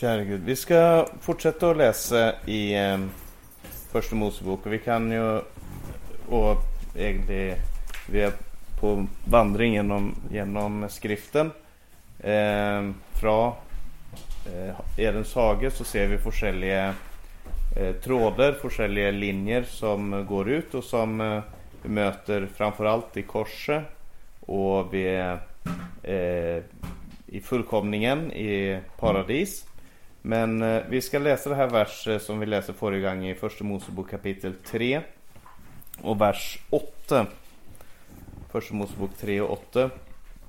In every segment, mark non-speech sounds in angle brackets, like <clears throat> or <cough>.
Kära Gud, vi ska fortsätta att läsa i eh, Första Mosebok och vi kan ju och egentligen vi är på vandring genom, genom skriften eh, från eh, Edens hage så ser vi olika eh, trådar, olika linjer som går ut och som eh, vi möter framförallt i korset och vid, eh, i fullkomningen i paradis. Men eh, vi ska läsa det här verset eh, som vi läste förra gången i Första Mosebok kapitel 3 och vers 8. Första Mosebok 3 och 8.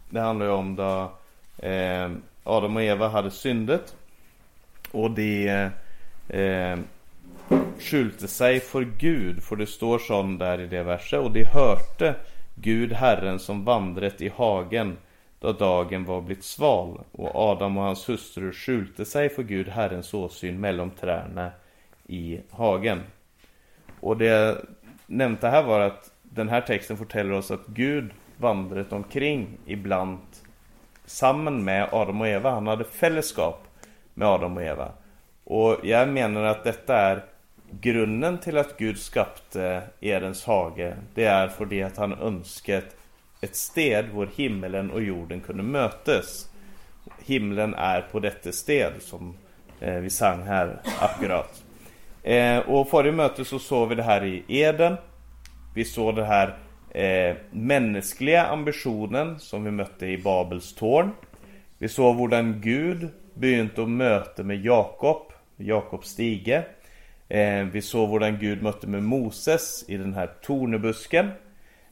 Det handlar ju om då eh, Adam och Eva hade syndet och de eh, eh skylte sig för Gud, för det står sån där i det verset, och de hörte Gud Herren som vandret i hagen då dagen var blivit sval och Adam och hans hustru skjulte sig för Gud Herrens åsyn mellan träna i hagen. Och det jag nämnde här var att den här texten fortäller oss att Gud vandrat omkring ibland samman med Adam och Eva. Han hade fällskap med Adam och Eva. Och jag menar att detta är grunden till att Gud skapte Edens hage. Det är för det att han önskat ett sted hvor himmelen och jorden kunde mötas. Himlen är på detta sted som eh, vi sang här akkurat. Eh, och förra mötet så såg vi det här i Eden. Vi såg det här eh, mänskliga ambitionen som vi mötte i Babels torn. Vi såg hur Gud begynte att möta med Jakob, Jakobs stige. Eh, vi såg hur Gud mötte med Moses i den här tornebusken.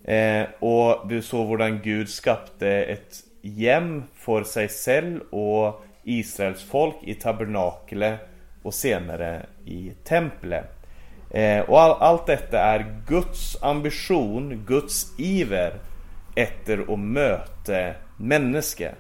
Eh, och du såg hur Gud skapte ett hem för sig själv och Israels folk i tabernaklet och senare i templet. Eh, och all, allt detta är Guds ambition, Guds iver efter att möta människa.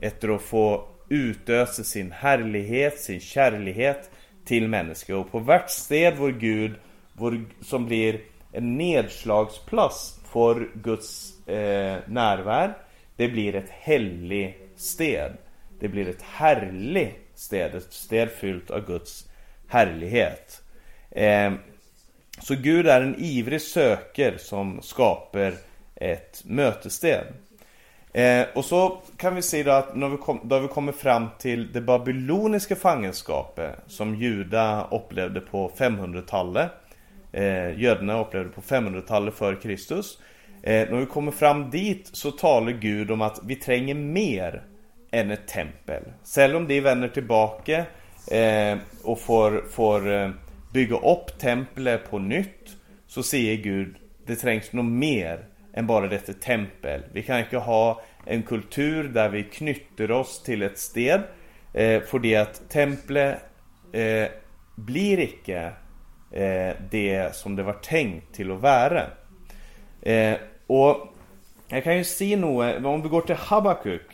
Efter att få utösa sin härlighet, sin kärlighet till människa. Och på vart sted vår Gud, vår, som blir en nedslagsplats för Guds eh, närvaro. Det blir ett heligt sted. Det blir ett härligt sted, ett sted fyllt av Guds härlighet. Eh, så Gud är en ivrig söker som skapar ett mötessted. Eh, och så kan vi se då att när vi, kom, då vi kommer fram till det babyloniska fangenskapet som Juda upplevde på 500-talet eh, judarna upplevde på 500-talet före Kristus. Eh, när vi kommer fram dit så talar Gud om att vi tränger mer än ett tempel. Selv om de vänder tillbaka eh, och får, får eh, bygga upp templet på nytt så säger Gud det trängs nog mer än bara detta tempel. Vi kan inte ha en kultur där vi knyter oss till ett sted eh, för det att templet eh, blir icke eh, det som det var tänkt till att vara. Eh, och jag kan ju se något, eh, om vi går till Habakuk.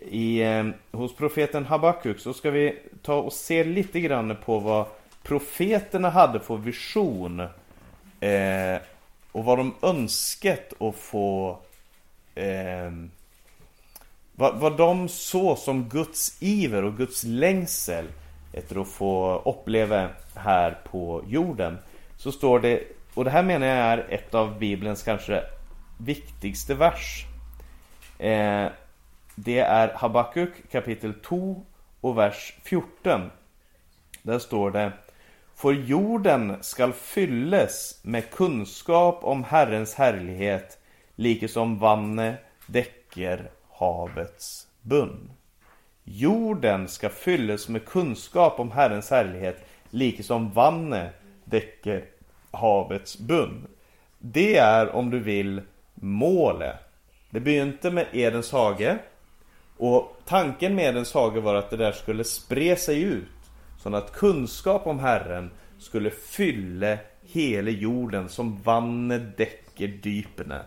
I, eh, hos profeten Habakuk så ska vi ta och se lite grann på vad profeterna hade för vision. Eh, och vad de önskat att få eh, vad, vad de såg som Guds iver och Guds längsel efter att få uppleva här på jorden. Så står det, och det här menar jag är ett av Bibelns kanske viktigaste vers. Eh, det är Habakuk kapitel 2 och vers 14. Där står det För jorden skall fylles med kunskap om Herrens härlighet, likesom vannet däcker havets bunn. Jorden ska fyllas med kunskap om Herrens härlighet, likesom vanne vannet däcker havets bunn. Det är, om du vill, målet. Det begynte med Edens hage. Och tanken med Edens hage var att det där skulle spre sig ut. Så att kunskap om Herren skulle fylla hela jorden som vannet däcker dypene.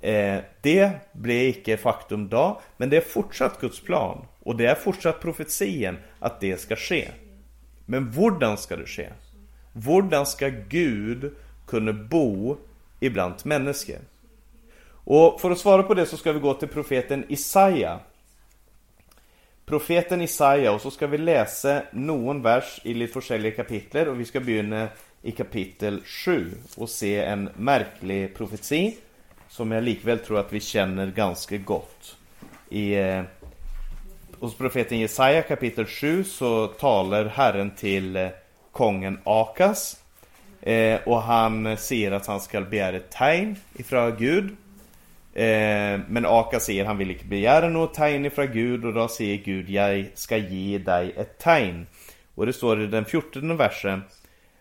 Eh, det blev icke faktum då, men det är fortsatt Guds plan. Och det är fortsatt profetien att det ska ske. Men hur ska det ske? Hur ska Gud kunna bo ibland människor? Och för att svara på det så ska vi gå till profeten Isaia. profeten Isaia och så ska vi läsa någon vers i lite olika kapitel och vi ska börja i kapitel 7 och se en märklig profetia som jag likväl tror att vi känner ganska gott. I, eh, hos profeten Jesaja kapitel 7 så talar Herren till eh, kungen Akas eh, och han säger att han ska begära ett tegn ifrån Gud Eh, men Aka säger han vill inte begära något tegn ifrån Gud och då säger Gud jag ska ge dig ett tegn. Och det står i den fjortonde versen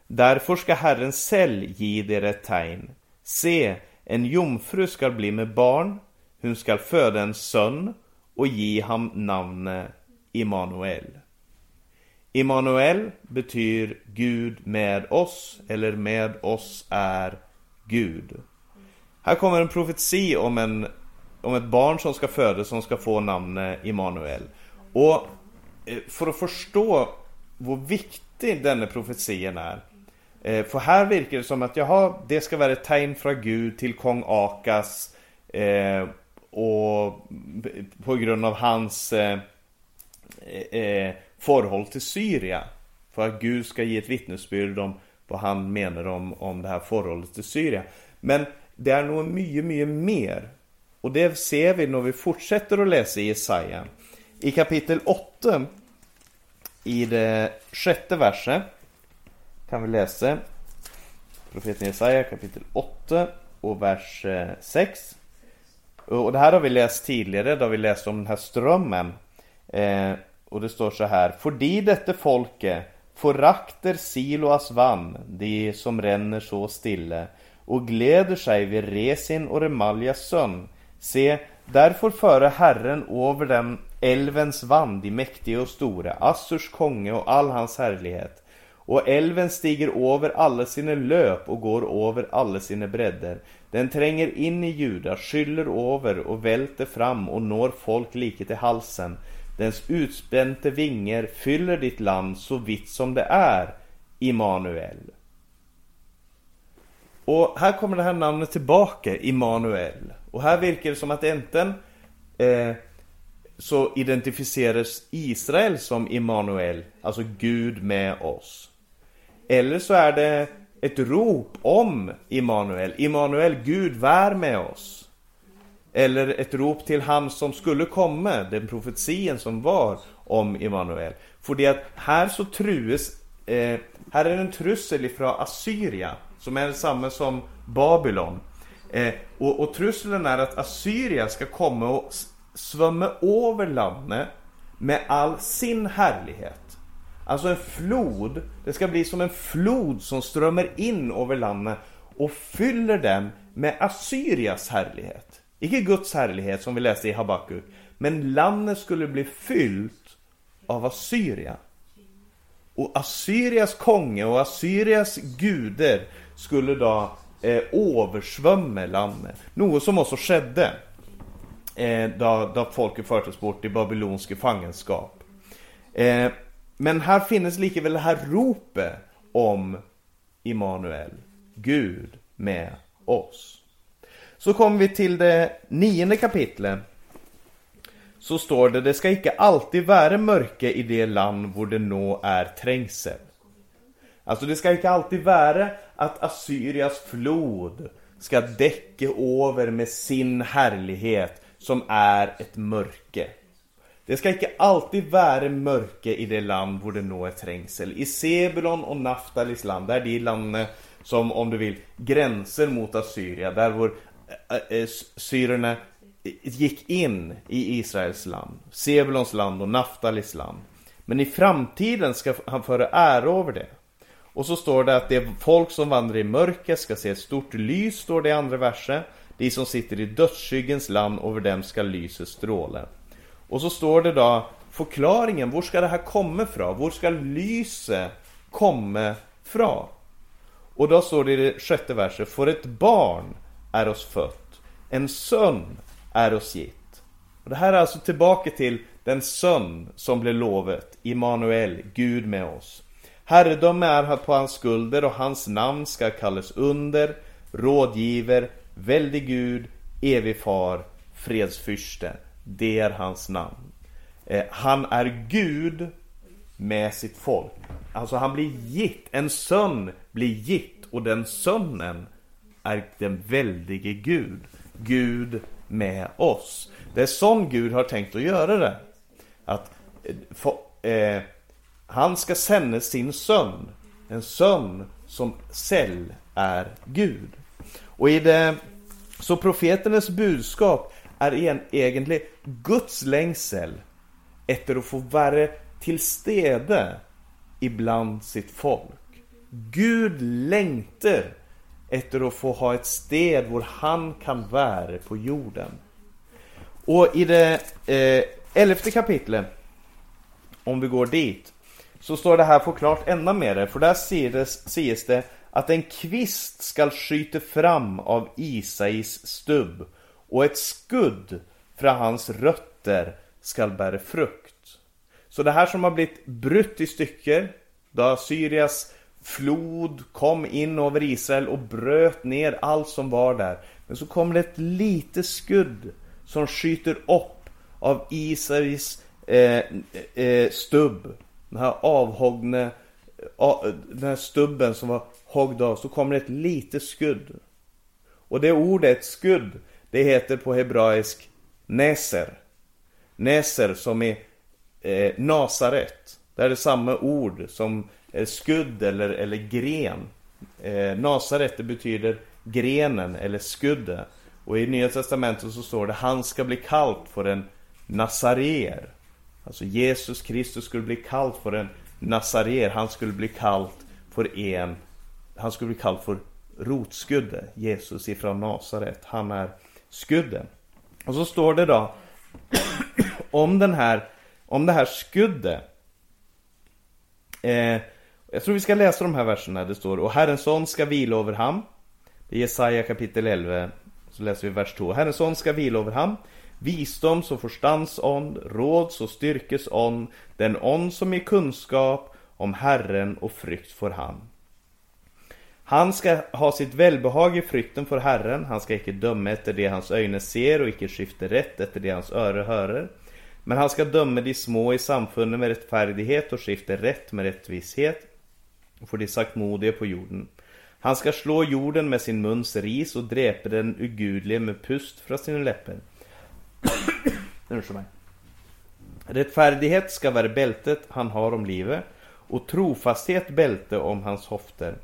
Därför ska Herren själv ge er ett tegn. Se, en jomfru ska bli med barn, hon ska föda en son och ge ham namnet Immanuel. Immanuel betyder Gud med oss, eller med oss är Gud. Här kommer en profetia om, en, om ett barn som ska födas som ska få namnet Immanuel. Och eh, för att förstå hur viktig denna profetian är. Eh, för här verkar det som att jaha, det ska vara ett tegn från Gud till kung Akas. Eh, och på grund av hans eh, eh, förhåll till Syria. För att Gud ska ge ett vittnesbörd om vad han menar om, om det här förhållet till Syria. Men det är nog mycket, mycket mer. Och det ser vi när vi fortsätter att läsa i Jesaja. I kapitel 8, i det sjätte verset, kan vi läsa profeten Jesaja kapitel 8 och vers eh, 6. Och det här har vi läst tidigare, då har vi läst om den här strömmen. Eh, och det står så här. Fordi dette folket forakter Siloas vann, de som ränner så stille och gläder sig vid Resin och Remaljas son. Se, därför före Herren över dem älvens vann, de mäktiga och stora, Assurs konge och all hans härlighet. Och älven stiger över alla sina löp och går över alla sina bredder. Den tränger in i Juda, skyller över och välter fram och når folk lika till halsen. Dens utspänte vingar fyller ditt land så vitt som det är, Immanuel. Och här kommer det här namnet tillbaka, Immanuel. Och här verkar det som att enten eh, så identifieras Israel som Immanuel, alltså Gud med oss. Eller så är det ett rop om Immanuel, Immanuel, Gud vär med oss. Eller ett rop till han som skulle komma, den profetien som var om Immanuel. För det att här så trues, eh, här är en trussel ifrån Assyria som är detsamma som Babylon. Eh, och, och trusseln är att Assyria ska komma och svämma över landet med all sin härlighet. Alltså en flod, det ska bli som en flod som strömmar in över landet och fyller den med Assyrias härlighet. Icke Guds härlighet som vi läste i Habakuk, men landet skulle bli fyllt av Assyria. Och Assyrias konge och Assyrias guder skulle då eh, översvämma landet. Något som också skedde eh, då, då folket fördes bort i babylonsk fångenskap. Eh, men här finns likaväl det här ropet om Immanuel, Gud med oss. Så kommer vi till det nionde kapitlet. Så står det, det ska icke alltid vara mörke i det land hvor det nå är trängsel. Alltså det ska icke alltid vara att Assyrias flod ska däcka över med sin härlighet som är ett mörke. Det ska icke alltid vara mörke i det land hvor det nå är trängsel. I Sebulon och Naftalis land, där är de landen som om du vill gränser mot Assyria, där vår äh, eh, eh, eh, syrierna gick in i Israels land. Sebulons land och Naftalis land. Men i framtiden ska han föra ära över det. Och så står det att det folk som vandrar i mörker ska se ett stort lys, står det i andra versen. De som sitter i dödsskyggens land, över dem ska lyset stråla. Och så står det då förklaringen, var ska det här komma ifrån? Var ska lyset komma ifrån? Och då står det i det sjätte verset, för ett barn är oss fött, en son är oss gitt. Och det här är alltså tillbaka till den son som blev lovet, Immanuel, Gud med oss. Herredöme är på hans skulder och hans namn ska kallas under, rådgiver, väldig Gud, evig far, fredsfyrste. Det är hans namn. Eh, han är Gud med sitt folk. Alltså han blir gitt, en son blir gitt och den sonen är den väldige Gud. Gud med oss. Det är sån Gud har tänkt att göra det. Att eh, eh han ska sända sin son. En son som själv är Gud. Och i det, så profeternas budskap är egentligen Guds längsel efter att få vara till stede ibland sitt folk. Gud längtar efter att få ha ett sted hvor han kan vara på jorden. Och i det eh, elfte kapitlet, om vi går dit, så står det här förklart ända mer, för där sägs det att en kvist skall skjuta fram av Isais stubb och ett skudd från hans rötter skall bära frukt. Så det här som har blivit brutt i stycken, då Assyrias flod kom in över Israel och bröt ner allt som var där. Men så kommer det ett litet skudd som skjuter upp av Israels eh, eh, stubb. Den här avhoggna, eh, den här stubben som var hoggd av, så kommer det ett litet skudd. Och det ordet skudd, det heter på hebraisk neser. Neser som är eh, Nasaret. Det är samma ord som eh, skudd eller, eller gren. Eh, Nasaret det betyder grenen eller skudde. Och i Nya Testamentet så står det han ska bli kallt för en Nazareer. Alltså Jesus Kristus skulle bli kallt för en Nazareer. Han skulle bli kallt för en han skulle bli kallt för rotskudde, Jesus ifrån Nasaret. Han är skudden. Och så står det då om den här, om det här skudde. Eh, jag tror vi ska läsa de här verserna. Det står Och Herrens son ska vila över ham. Det är Jesaja kapitel 11. Så läser vi vers 2. Herrens son ska vila över ham. Visdoms och förstandsånd, råds och styrkesånd, den ånd som är kunskap om Herren och frykt för han. Han ska ha sitt välbehag i frykten för Herren, han ska icke döma efter det hans ögon ser och icke skifta rätt efter det hans öre hörer. Men han ska döma de små i samfundet med rättfärdighet och skifta rätt med rättvishet för de saktmodiga på jorden. Han ska slå jorden med sin muns ris och dräpa den ugudlige med pust från sina läppar. <clears throat> mig. Rättfärdighet ska vara bältet han har om livet och trofasthet bälte om hans hofter.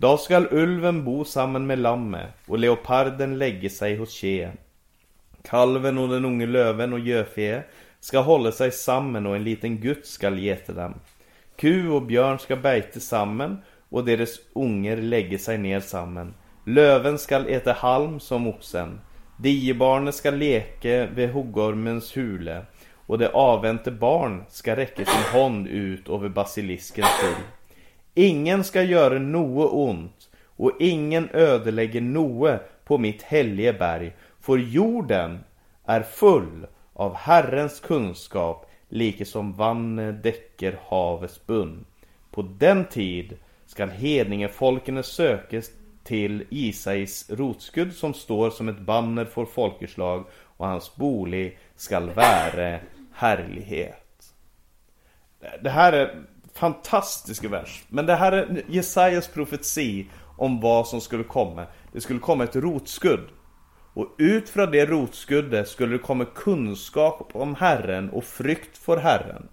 Då skall ulven bo samman med lammet och leoparden lägga sig hos tjeen. Kalven och den unge löven och göfe ska hålla sig samman och en liten gutt skall geta dem. Ku och björn ska bejta samman och deras unger lägga sig ner samman. Löven skall äta halm som oxen. Diebarnet ska leka vid huggormens hule och det avvänte barn ska räcka sin hand ut över basiliskens hull. Ingen ska göra något ont och ingen ödelägger något på mitt helige berg för jorden är full av Herrens kunskap like som vannet däcker havets bunn. På den tid skall hedningefolken sökes till Isais rotskudd som står som ett banner för folkeslag och hans bolig skall vara härlighet. Det här är fantastiska vers. Men det här är Jesajas profetia om vad som skulle komma. Det skulle komma ett rotskudd. Och ut från det rotskuddet skulle det komma kunskap om Herren och frykt för Herren.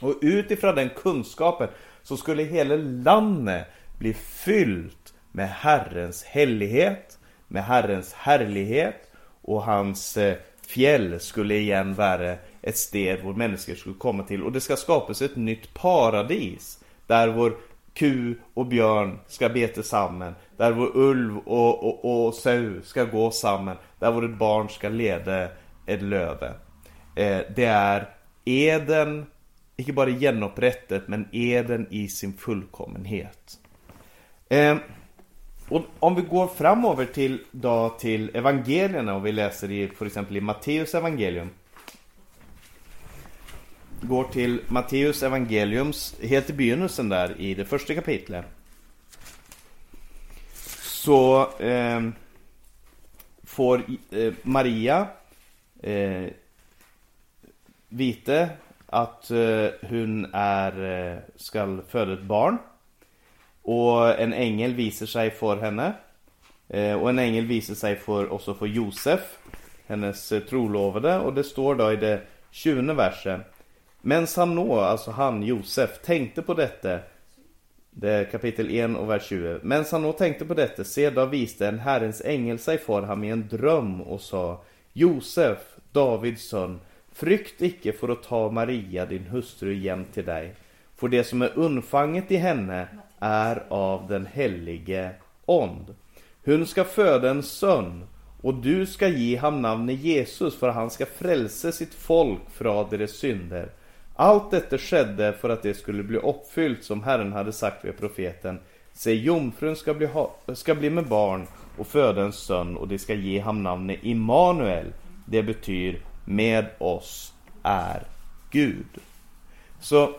Och utifrån den kunskapen så skulle hela landet bli fyllt med Herrens hellighet, med Herrens härlighet och hans eh, fjäll skulle igen vara ett sted vår människor skulle komma till. Och det ska skapas ett nytt paradis där vår ku och björn ska beta samman där vår ulv och, och, och sau ska gå samman där vårt barn ska leda ett löve. Eh, det är eden inte bara genopprättet men eden i sin fullkommenhet. Eh, och om vi går framöver till, då, till evangelierna och vi läser i, för exempel i Matteus evangelium går till Matteus evangeliums, helt i begynnelsen där i det första kapitlet. Så eh, får eh, Maria eh, vite att eh, hon är, eh, ska föda ett barn. Och en ängel visar sig för henne. Eh, och en ängel visar sig för, också för Josef, hennes eh, trolovade. Och det står då i det 20 versen. Men han alltså han Josef, tänkte på detta. Det är kapitel 1 och vers 20. Men han tänkte på detta, sedan visste en Herrens ängel sig för ham i en dröm och sa Josef, Davids son, frykt icke för att ta Maria, din hustru, igen till dig. För det som är undfanget i henne är av den helige ond. Hon ska föda en son och du ska ge ham namnet Jesus för han ska frälsa sitt folk från deras synder. Allt detta skedde för att det skulle bli uppfyllt som Herren hade sagt vid profeten. Se, jomfrun ska bli, ska bli med barn och föda en son och det ska ge ham namnet Immanuel. Det betyder med oss är Gud. Så,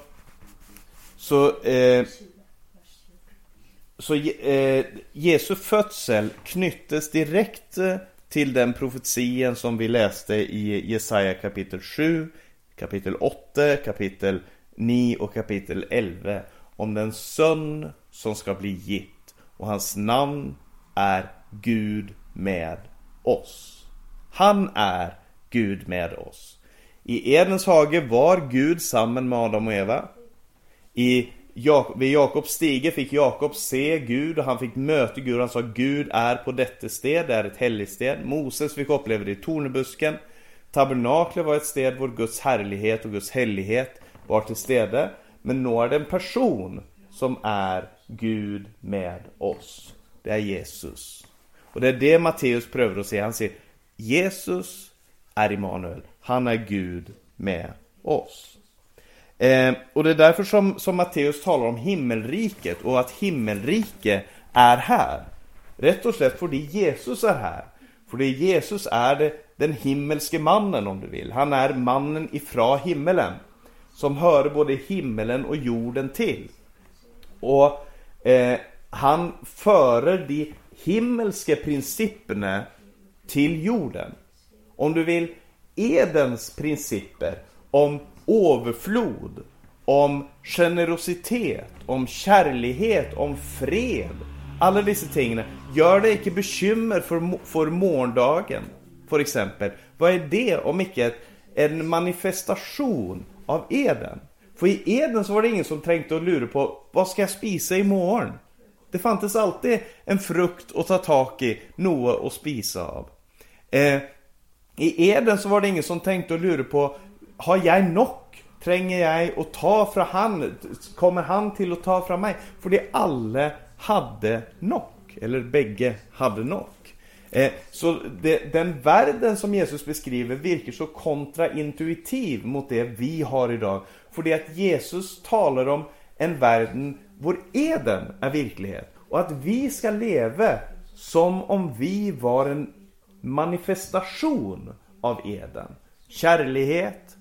så, eh, så eh, Jesu födsel knyttes direkt till den profetian som vi läste i Jesaja kapitel 7, kapitel 8, kapitel 9 och kapitel 11 om den son som ska bli gitt och hans namn är Gud med oss. Han är Gud med oss. I Edens hage var Gud samman med Adam och Eva. I vid Jakobs stige fick Jakob se Gud och han fick möta Gud. Han sa Gud är på detta sted, det är ett heligt sted. Moses fick uppleva det i tornebusken. Tabernaklet var ett sted där Guds härlighet och Guds helighet var till stede. Men nu är det en person som är Gud med oss. Det är Jesus. Och det är det Matteus prövar att se. Han säger Jesus är Immanuel. Han är Gud med oss. Eh, och det är därför som, som Matteus talar om himmelriket och att himmelrike är här. Rätt och slätt för det Jesus är här. För det Jesus är det, den himmelske mannen om du vill. Han är mannen ifrån himmelen. Som hör både himmelen och jorden till. Och eh, han förer de himmelska principerna till jorden. Om du vill, Edens principer om överflod, om generositet, om kärlighet, om fred. Alla dessa ting gör dig inte bekymmer för, för morgondagen, för exempel. Vad är det om inte en manifestation av Eden? För i Eden så var det ingen som tänkte och lura på vad ska jag spisa imorgon? Det fanns alltid en frukt att ta tag i, något att spisa av. Eh, I Eden så var det ingen som tänkte och lura på har jag nock? Tränger jag att ta från han? Kommer han till att ta från mig? För det alla hade nock, Eller bägge hade nock. Eh, så det, den världen som Jesus beskriver virker så kontraintuitiv mot det vi har idag. För det att Jesus talar om en värld vår Eden är verklighet. Och att vi ska leva som om vi var en manifestation av Eden. Kärlighet,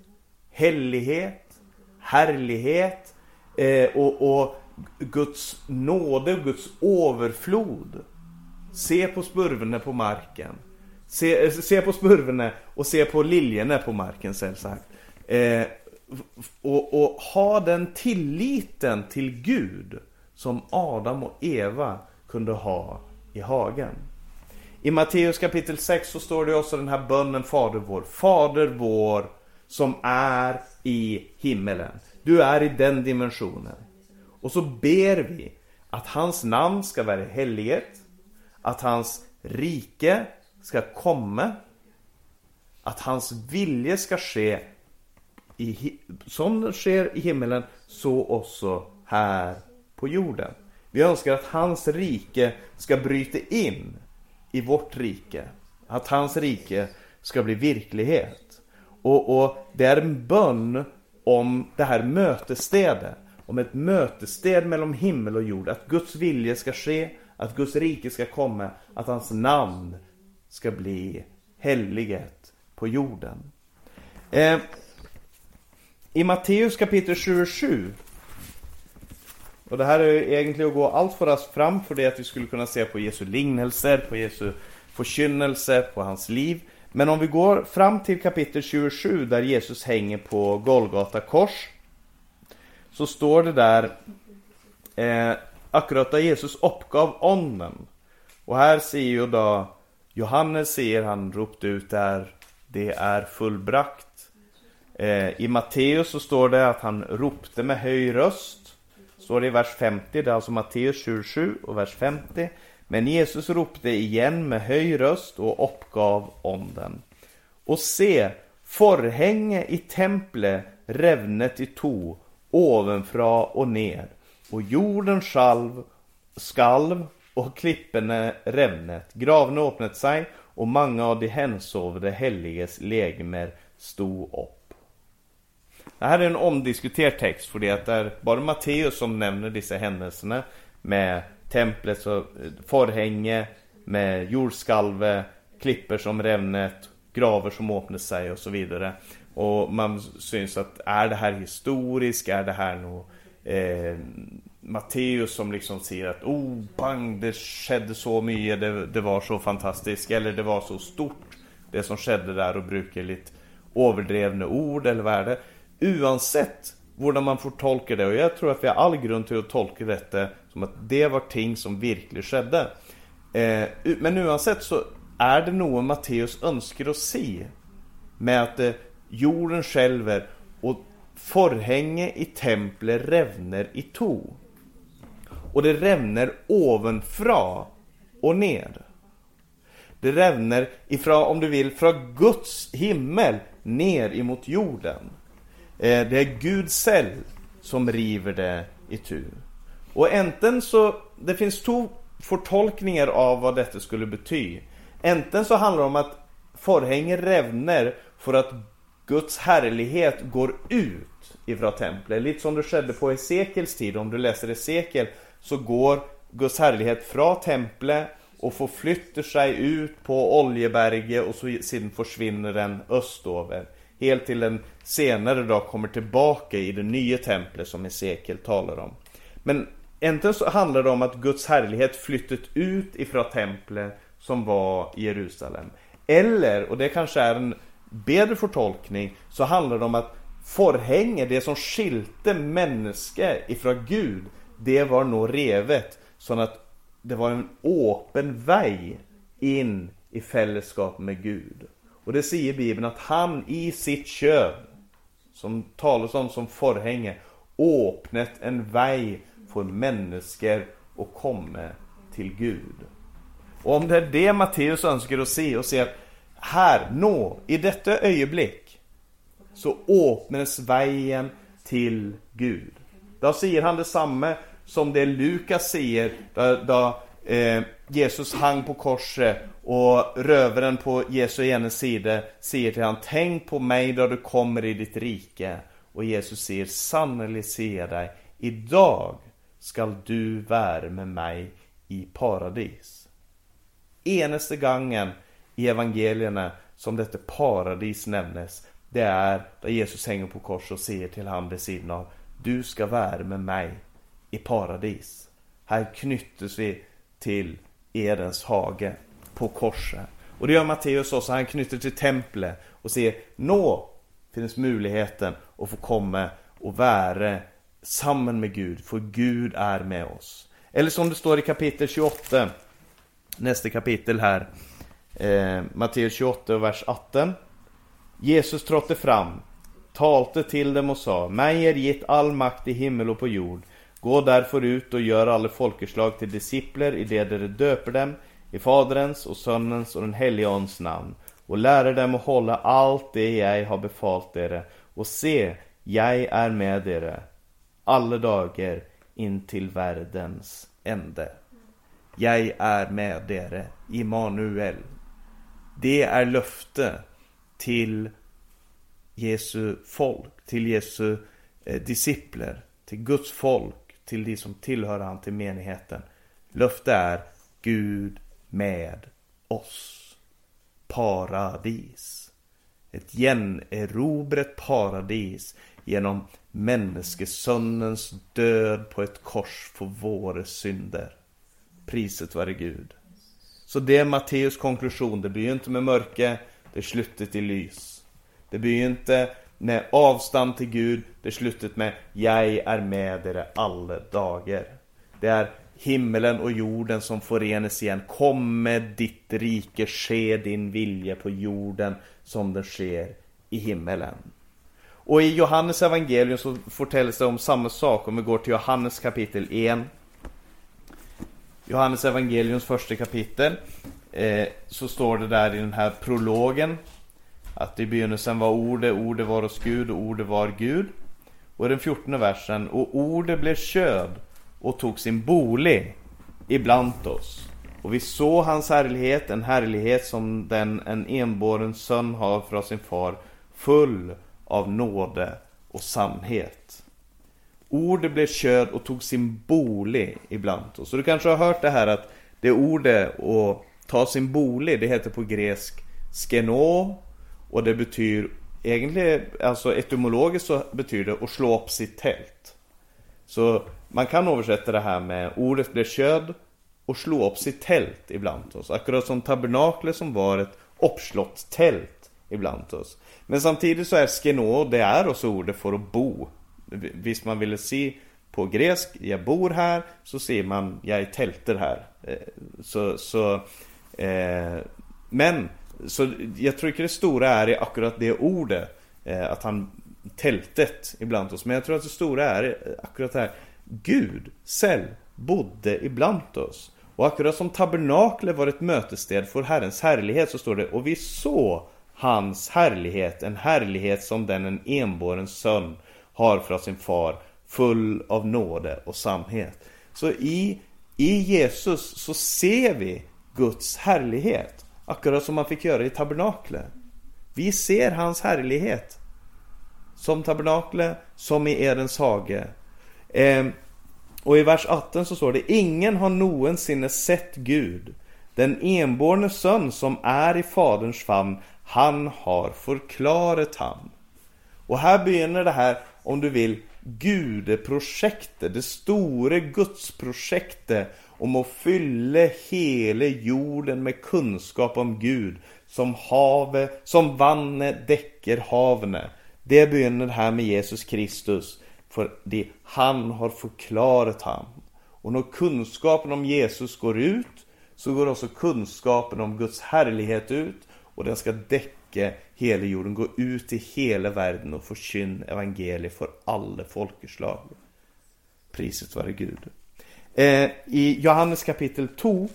helighet, härlighet eh, och, och Guds nåde, Guds överflod. Se på spurvene på marken. Se, se på spurvene och se på liljorna på marken sagt. Eh, och, och ha den tilliten till Gud som Adam och Eva kunde ha i hagen. I Matteus kapitel 6 så står det också den här bönen Fader vår. Fader vår som är i himmelen. Du är i den dimensionen. Och så ber vi att hans namn ska vara heligt, att hans rike ska komma, att hans vilje ska ske i, som den sker i himmelen, så också här på jorden. Vi önskar att hans rike ska bryta in i vårt rike. Att hans rike ska bli verklighet. Och, och det är en bön om det här mötesstedet. Om ett mötessted mellan himmel och jord. Att Guds vilja ska ske, att Guds rike ska komma, att hans namn ska bli helliget på jorden. Eh, I Matteus kapitel 27 och det här är egentligen att gå allt för oss fram för det att vi skulle kunna se på Jesu lignelser, på Jesu förkynnelse, på hans liv. Men om vi går fram till kapitel 27 där Jesus hänger på Golgata kors. Så står det där eh, akkurat där Jesus uppgav ånden. Och här ser ju då Johannes ser han ropte ut där det är fullbrakt. Eh, I Matteus så står det att han ropte med hög röst. Står det i vers 50, det är alltså Matteus 27 och vers 50. Men Jesus ropte igen med hög röst och uppgav ånden. Och se, förhänge i templet revnet i to, ovanfra och ner, och jorden skalv, skalv och klippene revnet, gravene öppnade sig, och många av de hensovde helliges legemer stod upp. Det här är en omdiskuterad text, för det är bara Matteus som nämner dessa händelserna med templet så eh, förhänge med jordskalve, klipper som revnet, graver som öppnade sig och så vidare. Och man syns att är det här historiskt? Är det här något eh, Matteus som liksom ser att oh, bang, det skedde så mycket, det, det, var så fantastiskt, eller det var så stort det som skedde där och brukar lite överdrivna ord eller vad är det? Oavsett hur man får tolka det, och jag tror att vi har all grund till att tolka detta som att det var ting som verkligen skedde. Eh, men oavsett så är det något Matteus önskar att se med att eh, jorden skälver Forhänge i templet revner i to. Och det revner ovanfra och ner. Det revner ifrån, om du vill, från Guds himmel ner emot jorden. Eh, det är Gud själv som river det i tu. Och enten så, det finns två förtolkningar av vad detta skulle bety. Enten så handlar det om att förhänget revner för att Guds härlighet går ut ifrån templet. Lite som det skedde på Esekiels tid. Om du läser Esekiel så går Guds härlighet från templet och förflyttar sig ut på Oljeberget och så sen försvinner den östover. Helt till den senare då kommer tillbaka i det nya templet som Hesekiel talar om. Men Äntligen så handlar det om att Guds härlighet flyttat ut ifrån templet som var i Jerusalem. Eller, och det kanske är en bedre förtolkning, så handlar det om att förhänge, det som skilte människa ifrån Gud, det var nog revet. Så att det var en öppen väg in i fällskap med Gud. Och det säger Bibeln att han i sitt kön, som talas om som förhänge, öppnat en väg för människor att komma till Gud. Och om det är det Matteus önskar att se och se att här, nå, i detta ögonblick så öppnas vägen till Gud. Då säger han detsamma som det Lukas säger då, eh, Jesus hang på korset och rövaren på Jesu ena sida säger till honom Tänk på mig då du kommer i ditt rike. Och Jesus säger Sannerligen ser jag dig Idag skall du vara med mig i paradis. Enaste gången i evangelierna som detta paradis nämnes, det är där Jesus hänger på kors och säger till han vid sidan av, du ska vara med mig i paradis. Här knyttes vi till Edens hage på korset. Och det gör Matteus också, han knyter till templet och säger, nå finns möjligheten att få komma och vara samman med Gud, för Gud är med oss. Eller som det står i kapitel 28, nästa kapitel här, eh, Matteus 28, vers 18. Jesus trådde fram, talte till dem och sa, mig är gitt all makt i himmel och på jord. Gå därför ut och gör alla folkeslag till discipler i det där döper dem i Faderns och Sonens och den helige Andes namn och lära dem att hålla allt det jag har befalt er och se, jag är med er alla dagar in till världens ände. Jag är med er, Immanuel. Det är löfte till Jesu folk, till Jesu eh, discipler, till Guds folk, till de som tillhör han, till menigheten. Löfte är Gud med oss. Paradis. Ett generobret paradis genom Människosonnens död på ett kors för våra synder. Priset vare Gud. Så det är Matteus konklusion. Det blir inte med mörker. det är slutet i lys. Det inte med avstånd till Gud, det är slutet med Jag är med er alla dagar. Det är himmelen och jorden som förenas igen. Kom med ditt rike, ske din vilja på jorden som den sker i himmelen. Och i Johannes evangelium så fortälls det om samma sak om vi går till Johannes kapitel 1. Johannes evangeliums första kapitel. Eh, så står det där i den här prologen. Att i begynnelsen var ordet, ordet var hos Gud och ordet var Gud. Och i den fjortonde versen. Och ordet blev köd och tog sin bolig ibland oss. Och vi såg hans härlighet, en härlighet som den en enbåren son har från sin far, full av nåde och sannhet. Ordet blev köd och tog sin bolig ibland oss. Så du kanske har hört det här att det ordet och ta sin bolig, det heter på grekisk skeno och det betyder egentligen, alltså etymologiskt så betyder det att slå upp sitt tält. Så man kan översätta det här med ordet blev köd och slå upp sitt tält ibland oss. Akkurat som tabernaklet som var ett uppslått tält ibland oss. Men samtidigt så är skeno, det är också ordet för att bo. Visst man ville se på gresk, jag bor här, så ser man, jag är tälter här. Eh, så, så eh, men, så jag tror inte det stora är i akkurat det ordet, eh, att han tältet ibland oss. Men jag tror att det stora är eh, akkurat det här, Gud själv bodde ibland oss. Och akkurat som tabernaklet var ett mötessted för Herrens härlighet så står det och vi såg hans härlighet, en härlighet som den en enbåren son har från sin far, full av nåde och samhet. Så i, i Jesus så ser vi Guds härlighet, akkurat som man fick göra i tabernaklet. Vi ser hans härlighet. Som tabernaklet, som i Edens hage. Eh, och i vers 18 så står det Ingen har någonsin sett Gud. Den enborne son som är i faderns famn, han har förklarat han. Och här begynner det här, om du vill, gudeprojektet, det stora gudsprojektet om att fylla hela jorden med kunskap om Gud som havet, som vannet däcker havene. Det börjar här med Jesus Kristus. För det han har förklarat han. Och när kunskapen om Jesus går ut så går också kunskapen om Guds härlighet ut och den ska däcka täcka hela jorden, gå ut i hela världen och förkynna evangeliet för alla folkeslag. Priset vare Gud. Eh, I Johannes kapitel 2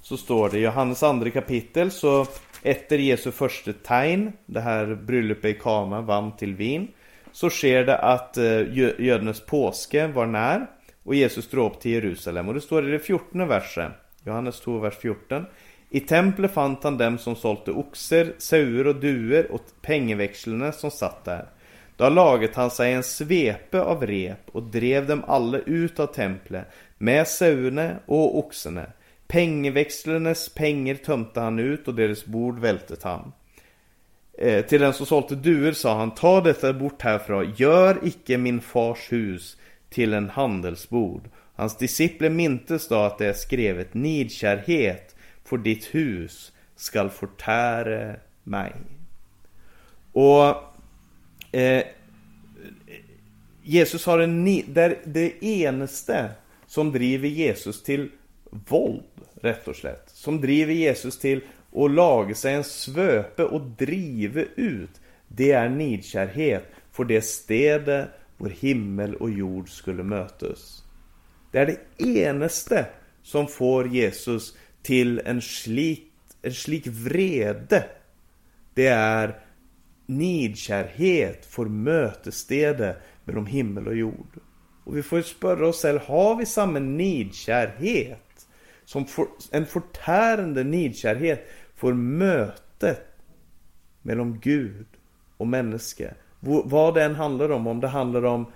så står det, Johannes andra kapitel, så efter Jesu första tegn, det här bröllopet i Kana, vann till vin, så sker det att eh, judarnas påske var när och Jesus drog upp till Jerusalem. Och det står i det 14 versen, Johannes 2, vers 14. I templet fann han dem som sålde oxer, sauer och duer och pengeväxlarna som satt där. Då laget han sig en svepe av rep och drev dem alla ut av templet med sauerna och oxarna. Pengeväxlarnas pengar tömte han ut och deras bord vältet han. Eh, till den som sålde duer sa han, ta detta bort härifrån, gör icke min fars hus till en handelsbord. Hans discipler mintes då att det är skrevet nidkärhet för ditt hus skall förtära mig. Och eh, Jesus har en där det enaste som driver Jesus till våld, rätt och slätt. Som driver Jesus till att laga sig en svöpe och driva ut. Det är nidkärhet för det städe vår himmel och jord skulle mötas. Det är det enaste som får Jesus till en slik, en slik vrede. Det är nidkärhet får mötesstede mellan himmel och jord. Och vi får ju spöra oss själva, har vi samma nidkärhet? Som for, en förtärande nidkärhet får mötet mellan Gud och människa. Vad det än handlar om, om det handlar om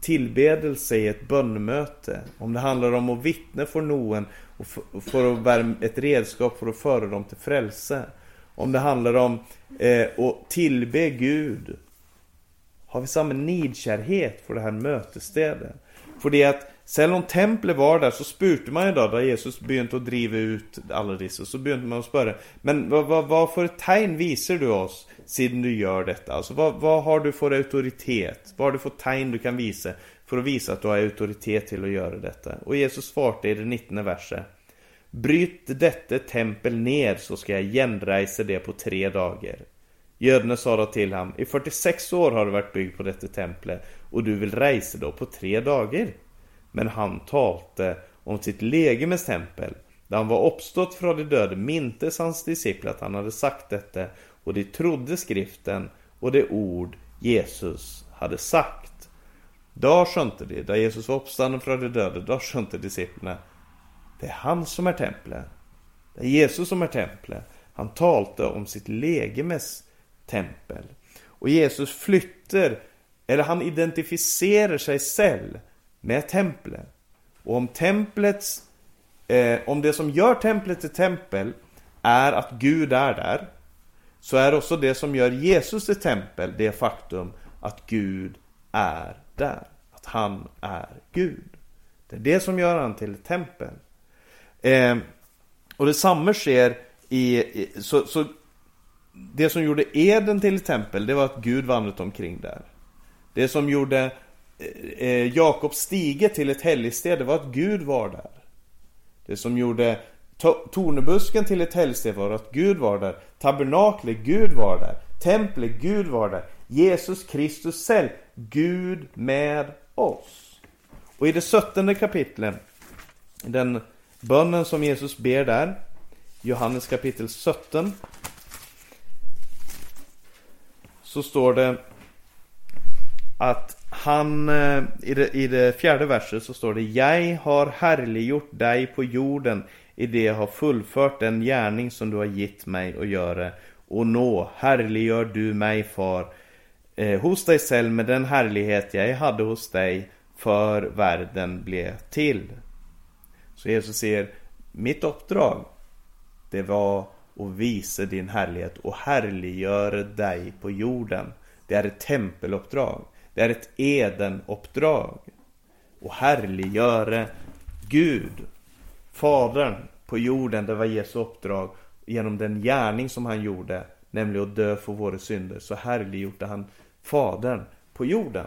tillbedelse i ett bönmöte. om det handlar om att vittna för någon och för att vara ett redskap för att föra dem till frälse. Om det handlar om eh, att tillbe Gud, har vi samma nidkärhet för det här mötesstället? För det att selv om tempelet var der, så spurte man jo da, da Jesus begynte å drive ut alle disse, så begynte man å spørre Men hva, hva, hva for tegn viser du oss, siden du gjør dette? Altså, hva, hva har du for autoritet? Hva har du for tegn du kan vise for å vise at du har autoritet til å gjøre dette? Og Jesus svarte i det 19. verset. Bryt dette tempel ned, så skal jeg gjenreise det på tre dager. Jødene sa da til ham, i 46 år har det vært bygd på dette tempelet, og du vil reise det på tre dager. Men han talte om sitt legemes tempel. Där han var uppstått från de döda mintes hans discipler att han hade sagt detta. Och de trodde Skriften och det ord Jesus hade sagt. Då skönte de, där Jesus var uppstånden från de döda, då skönte disciplerna det är han som är templet. Det är Jesus som är templet. Han talte om sitt legemes tempel. Och Jesus flyttar, eller han identifierar sig själv med templet och om templets, eh, Om det som gör templet till tempel, är att Gud är där så är också det som gör Jesus till tempel, det faktum att Gud är där Att han är Gud. Det är det som gör han till ett tempel. Eh, och detsamma sker i, i så, så, det som gjorde Eden till ett tempel, det var att Gud vandrat omkring där. Det som gjorde eh, Jakobs stige till ett helgsted, det var att Gud var där. Det som gjorde tornebusken till ett helgsted var att Gud var där. Tabernaklet, Gud var där. Templet, Gud var där. Jesus Kristus själv, Gud med oss. Och i det sjuttonde kapitlet, den bönen som Jesus ber där, Johannes kapitel 17. Så står det att han, eh, i det, i det fjärde verset så står det Jag har härliggjort dig på jorden i det jag har fullfört den gärning som du har gett mig att göra. Och nå, härliggör du mig far eh, hos dig själv med den härlighet jag hade hos dig för världen blev till. Så Jesus säger, mitt uppdrag, det var att visa din härlighet och härliggöra dig på jorden. Det är ett tempeluppdrag. Det är ett Edenuppdrag. Och härliggöra Gud, Fadern på jorden. Det var Jesu uppdrag. Genom den gärning som han gjorde, nämligen att dö för våra synder, så härliggjorde han Fadern på jorden.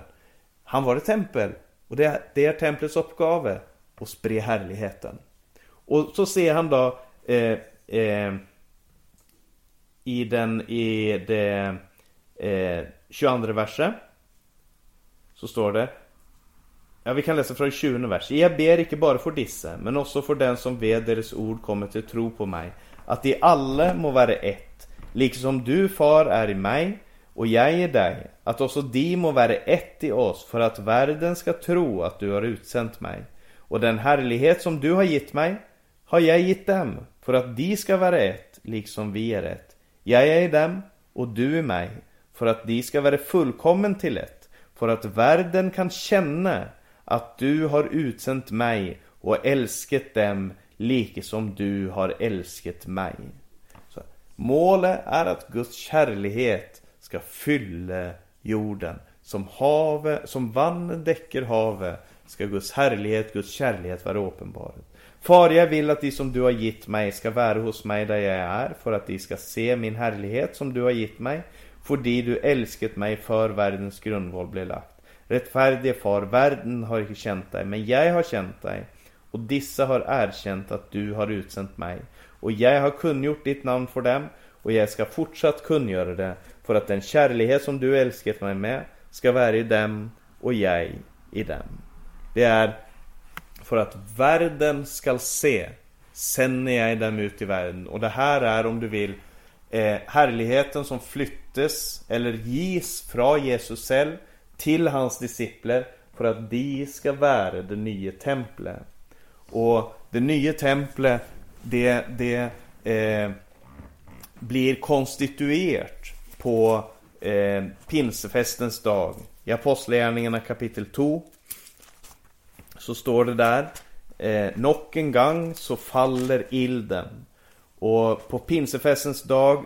Han var ett tempel. Och det är, det är templets uppgave och spre härligheten. Och så ser han då eh, eh, i den i det eh, 22 versen så står det Ja, vi kan läsa från 20 vers. Jag ber icke bara för disse, men också för den som ved deras ord kommer till tro på mig. Att de alla må vara ett, liksom du, far, är i mig och jag i dig. Att också de må vara ett i oss, för att världen ska tro att du har utsänt mig. Och den härlighet som du har gett mig har jag gett dem för att de ska vara ett, liksom vi är ett. Jag är i dem och du i mig, för att de ska vara fullkommen till ett, för att världen kan känna att du har utsänt mig och älskat dem lika som du har älskat mig. Så, målet är att Guds kärlighet ska fylla jorden. Som havet, som vannen däcker havet ska Guds härlighet, Guds kärlighet vara uppenbar. Far, jag vill att de som du har gett mig ska vara hos mig där jag är, för att de ska se min härlighet som du har gett mig, fordi du älskat mig för världens grundval blev lagt. Rättfärdige far, världen har inte känt dig, men jag har känt dig, och dessa har erkänt att du har utsänt mig. Och jag har kungjort ditt namn för dem, och jag ska fortsatt kungöra det, för att den kärlighet som du älskat mig med ska vara i dem och jag i dem. Det är för att världen ska se sänder jag dem ut i världen. Och det här är om du vill eh, härligheten som flyttar flyttes eller gis från Jesus själv till hans discipler för att de ska vara det nya templet. Och det nya templet det, det eh, blir konstituerat på eh, pinsefestens dag. I Apostlagärningarna kapitel 2 så står det där eh, Nock en gang så faller ilden. Och på pinsefestens dag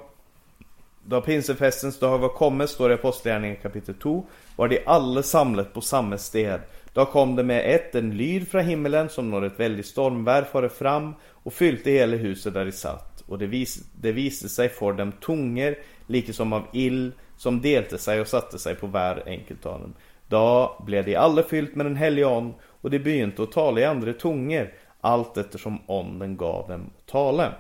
da pinsefestens dag var kommet, står det i Apostelgjerningen kapittel 2, var de alle samlet på samme sted. Da kom det med ett en lyd fra himmelen som når et veldig stormvær fare fram og fylte hele huset der de satt. Og det, vis, det viste seg for dem tunger, like som av ild, som delte seg og satte seg på hver enkelt av dem. Da ble de alle fylt med Den hellige ånd, og de begynte å tale i andre tunger, alt ettersom ånden gav dem å tale.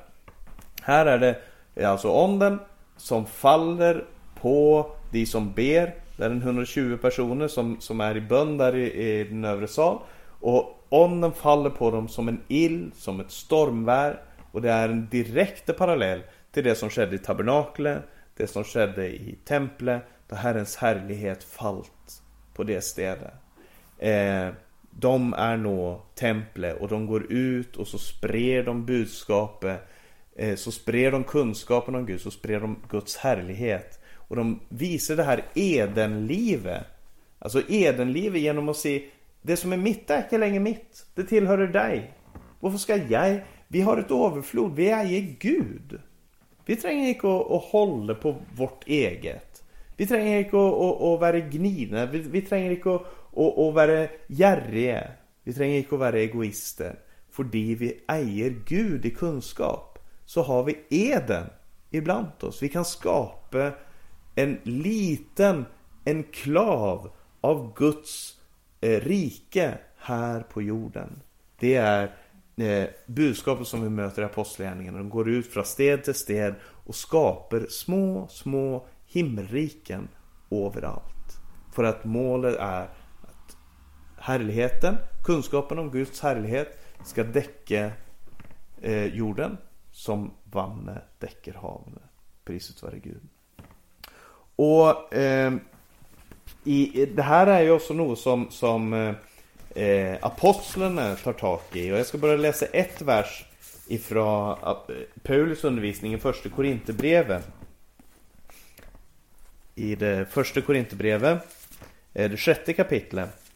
Her er det alltså ånden som faller på de som ber, det är en 120 personer som, som är i bön där i, i den övre sal. Och onden faller på dem som en ill, som ett stormvär. Och det är en direkt parallell till det som skedde i tabernaklet, det som skedde i templet, då Herrens härlighet fallt på det stället. Eh, de är nå templet och de går ut och så sprer de budskapet, Eh, så spred de kunskapen om Gud, så spred de Guds härlighet. Och de visar det här Edenlivet. Alltså Edenlivet genom att se det som är mitt är inte längre mitt. Det tillhör dig. Varför ska jag? Vi har ett överflod. Vi äger Gud. Vi tränger inte att, att hålla på vårt eget. Vi tränger inte att, att, att vara gnidna. Vi, vi tränger inte att, att, att vara järriga. Vi tränger inte att vara egoister. För vi äger Gud i kunskap så har vi eden ibland oss. Vi kan skapa en liten enklav av Guds eh, rike här på jorden. Det är eh, budskapet som vi möter i Apostlagärningarna. De går ut från sted till sted och skapar små, små himmelriken överallt. För att målet är att härligheten, kunskapen om Guds härlighet ska däcka eh, jorden som vanne täcker. Priset vare Gud. Och eh, i, det här är ju också något som, som eh, apostlarna tar tag i. Och jag ska bara läsa ett vers ifrån eh, Paulus undervisning i första Korinthierbrevet. I det första Korinthierbrevet, eh, det sjätte kapitlet.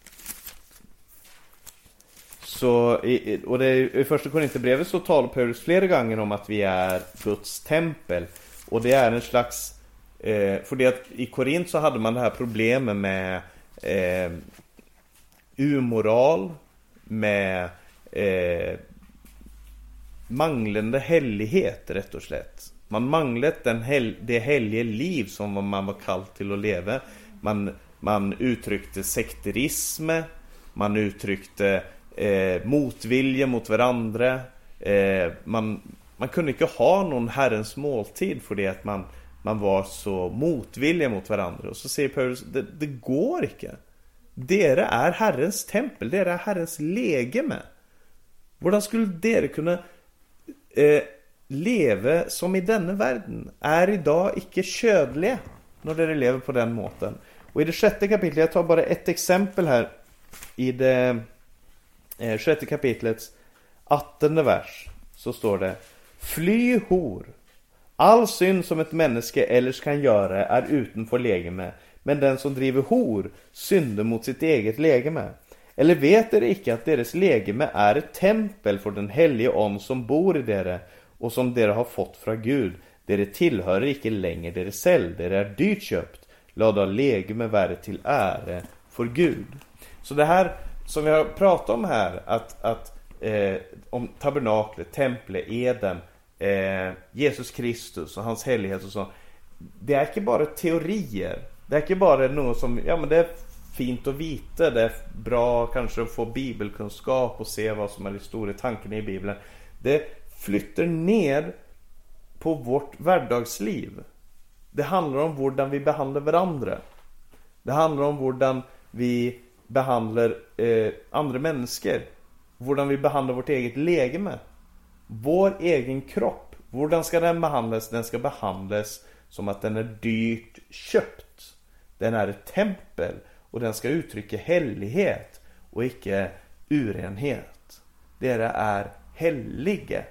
Så, i, och det är, i första Korinthierbrevet så talar Paulus flera gånger om att vi är Guds tempel. Och det är en slags Eh, för det att i Korint så hade man det här problemet med eh, umoral, med eh, manglande hellighet rätt och slätt. Man manglet den hel det helge liv som man var kallad till att leva. Man, man uttryckte sekterism, man uttryckte eh, motvilja mot varandra. Eh, man, man kunde inte ha någon Herrens måltid för det att man man var så motvilliga mot varandra. Och så säger Paulus, det, det går inte. Dere är Herrens tempel, dere är Herrens legeme. Hur skulle dere kunna eh, leva som i denna världen? Är idag icke ködliga när dere lever på den måten. Och i det sjätte kapitlet, jag tar bara ett exempel här. I det eh, sjätte kapitlets attonde vers så står det Fly hor All synd som ett människa ellers kan göra är utanför legeme, men den som driver hor synder mot sitt eget legeme. Eller vet er icke att deras legeme är ett tempel för den helige Om som bor i dere och som dere har fått från Gud. Dere tillhör icke längre dere själv, dere är dyrt köpt. Låt då legeme vara till ära för Gud. Så det här som vi har pratat om här, att, att eh, om tabernaklet, templet, Eden eh, Jesus Kristus och hans helighet och så. Det är inte bara teorier. Det är inte bara något som, ja men det är fint att veta. Det är bra kanske att få bibelkunskap och se vad som är de stora tanken i bibeln. Det flyttar ner på vårt vardagsliv. Det handlar om hur vi behandlar varandra. Det handlar om hur vi behandlar eh, andra människor. Hur vi behandlar vårt eget legeme. Vår egen kropp, hur ska den behandlas? Den ska behandlas som att den är dyrt köpt. Den är ett tempel och den ska uttrycka helighet och icke urenhet. Det är helige.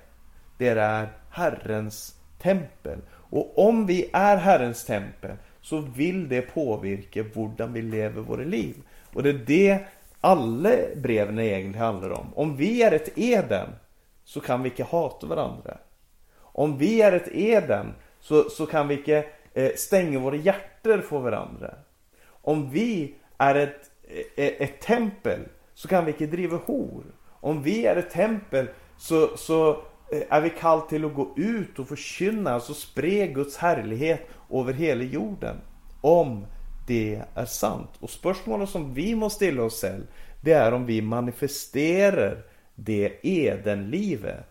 Det är Herrens tempel. Och om vi är Herrens tempel så vill det påverka hur vi lever våra liv. Och det är det alla breven egentligen handlar om. Om vi är ett Eden så kan vi inte hata varandra. Om vi är ett Eden så, så kan vi inte eh, våra hjärtan för varandra. Om vi är ett, ett, ett tempel så kan vi inte driva hor. Om vi är ett tempel så, så eh, är vi kallt till att gå ut och förkynna, alltså spre Guds härlighet över hela jorden. Om det är sant. Och spörsmålet som vi måste ställa oss själv, det är om vi manifesterar det Edenlivet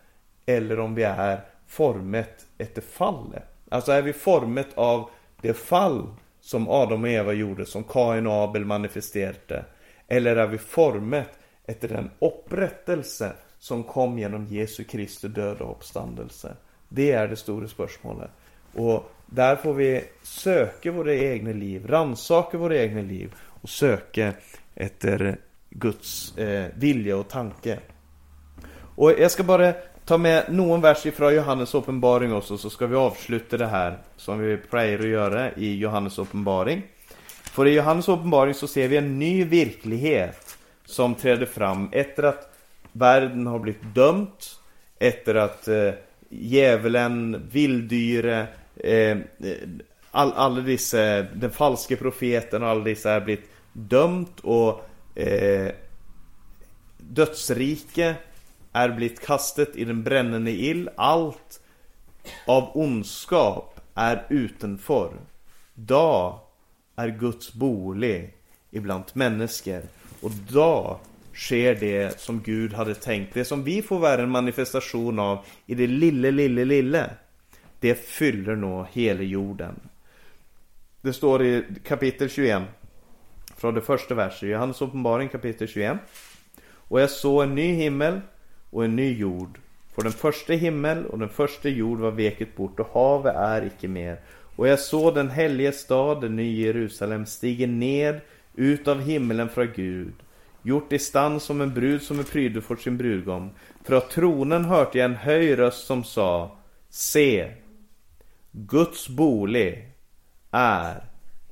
eller om vi är formet efter fallet. Alltså är vi formet av det fall som Adam och Eva gjorde, som Kain och Abel manifesterade. Eller är vi formet efter den upprättelse som kom genom Jesu Kristi död och uppståndelse? Det är det stora spörsmålet. Och där får vi söka våra egna liv, ransaka våra egna liv och söka efter Guds eh, vilja och tanke. Och jag ska bara ta med någon vers ifrån Johannes uppenbaring också så ska vi avsluta det här som vi plejer att göra i Johannes uppenbaring. För i Johannes uppenbaring så ser vi en ny verklighet som träder fram efter att världen har blivit dömt, efter att eh, djävulen, villdyre, eh, all, alla dessa, den falske profeten och alla dessa har blivit dömt och eh, dödsrike är blivit kastet i den brännande ill. Allt av ondskap är utanför. Då är Guds bolig ibland människor. Och då sker det som Gud hade tänkt. Det som vi får vara en manifestation av i det lille, lille, lille. Det fyller nå hela jorden. Det står i kapitel 21 från det första versen, Johannes uppenbaring kapitel 21. Och jag såg en ny himmel och en ny jord. För den första himmel och den första jord var veket bort och havet är icke mer. Och jag såg den helige stad, den nya Jerusalem, stiga ned ut av himmelen från Gud, gjort i stand som en brud som är prydd för sin brudgom. Från tronen hörde jag en höjd röst som sa, Se, Guds bolig är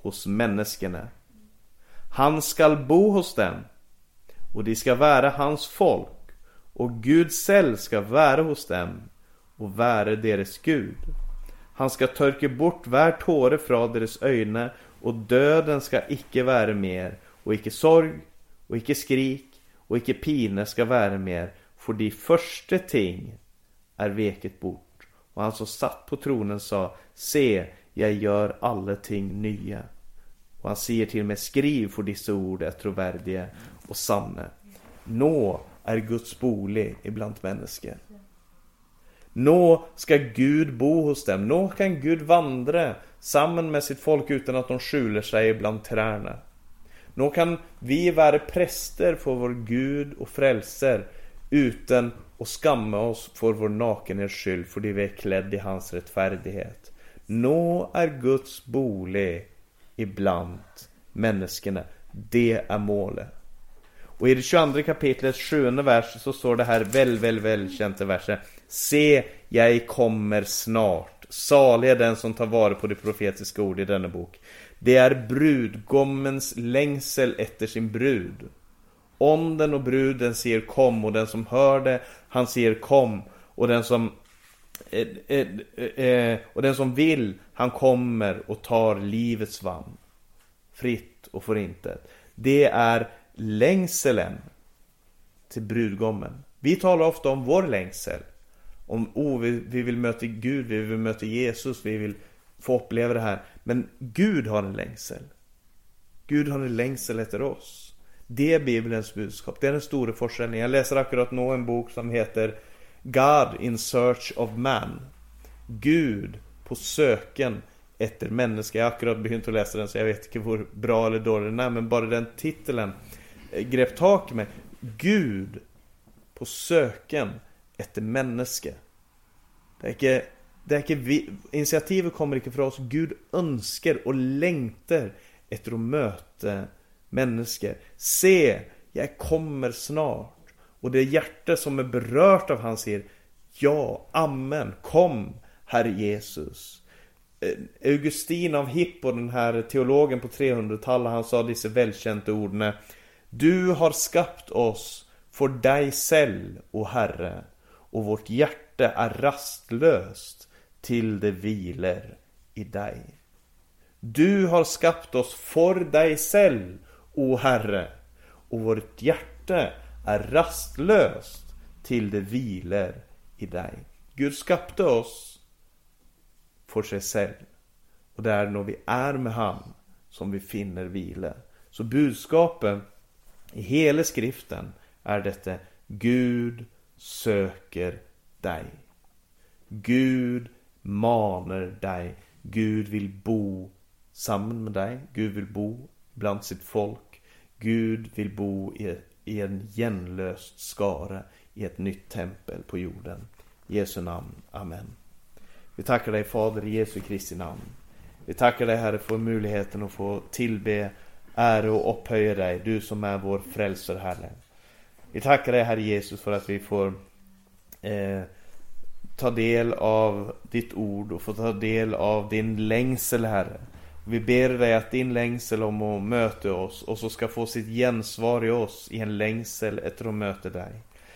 hos människorna. Han skall bo hos dem och de ska vara hans folk och Gud själv ska vara hos dem och vara deras Gud. Han ska törka bort var tåre från deras ögon och döden ska icke vara mer och icke sorg och icke skrik och icke pine ska vara mer för de första ting är veket bort. Och han som satt på tronen sa Se, jag gör alla ting nya. Och han säger till mig skriv för dessa ord är trovärdiga och sanna. Nå är Guds bolig ibland människor. Nå ska Gud bo hos dem. Nå kan Gud vandra samman med sitt folk utan att de skjuler sig bland träna. Nå kan vi vara präster för vår Gud och frälser utan och skamma oss för vår nakenhets skull, för vi är klädd i hans rättfärdighet. Nå är Guds bolig ibland människorna. Det är målet. Och i det 22 kapitlet, sjunde vers så står det här väl, väl, välkända versen. Se, jag kommer snart. Salig är den som tar vara på det profetiska ord i denna bok. Det är brudgommens längsel efter sin brud. Onden och bruden ser kom och den som hör det, han ser kom. Och den som eh, eh, eh, eh, och den som vill, han kommer och tar livets vann. Fritt och förintet. Det är längselen till brudgommen. Vi talar ofta om vår längsel. Om oh, vi, vi vill möta Gud, vi vill möta Jesus, vi vill få uppleva det här. Men Gud har en längsel. Gud har en längsel efter oss. Det är Bibelns budskap. Det är den stora forskningen. Jag läser akkurat nu en bok som heter God in search of man. Gud på söken efter människa. Jag har akkurat begynt att läsa den så jag vet inte hur bra eller dålig den är. Men bara den titeln eh, grep tag i mig. Gud på söken efter människa. Det är inte, det är inte vi, initiativet kommer inte från oss. Gud önskar och längtar efter att möta människor. Se, jag kommer snart. Och det hjärta som är berört av han säger Ja, amen, kom Herre Jesus. Eh, Augustin av Hippo, den här teologen på 300-talet, han sa dessa välkända orden du har skapat oss för dig själv, o Herre, och vårt hjärta är rastlöst till det vilar i dig. Du har skapat oss för dig själv, o Herre, och vårt hjärta är rastlöst till det vilar i dig. Gud skapade oss för sig själv. Och det är när vi är med han som vi finner vila. Så budskapet i hela skriften är detta Gud söker dig. Gud manar dig. Gud vill bo samman med dig. Gud vill bo bland sitt folk. Gud vill bo i, en genlöst skara i ett nytt tempel på jorden. I Jesu namn. Amen. Vi tackar dig Fader i Jesu Kristi namn. Vi tackar dig Herre för möjligheten att få tillbe, ära och upphöja dig, du som är vår frälsare Herre. Vi tackar dig Herre Jesus för att vi får eh, ta del av ditt ord och få ta del av din längsel Herre. Vi ber dig att din längsel om att möta oss och så ska få sitt gensvar i oss i en längsel efter att möta dig.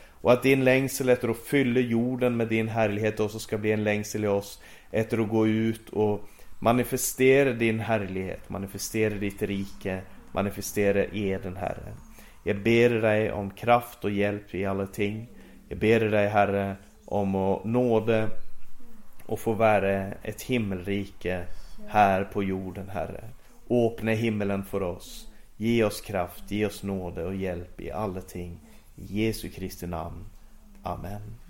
Och att din längsel efter att fylla jorden med din härlighet också ska bli en längsel i oss efter att gå ut och manifestera din härlighet, manifestera ditt rike, manifestera eden Herre. Jag ber dig om kraft och hjälp i alla ting. Jag ber dig Herre om att nåde och få vara ett himmelrike här på jorden Herre. Öppna himmelen för oss. Ge oss kraft, ge oss nåde och hjälp i alla ting. I Jesu Kristi namn. Amen.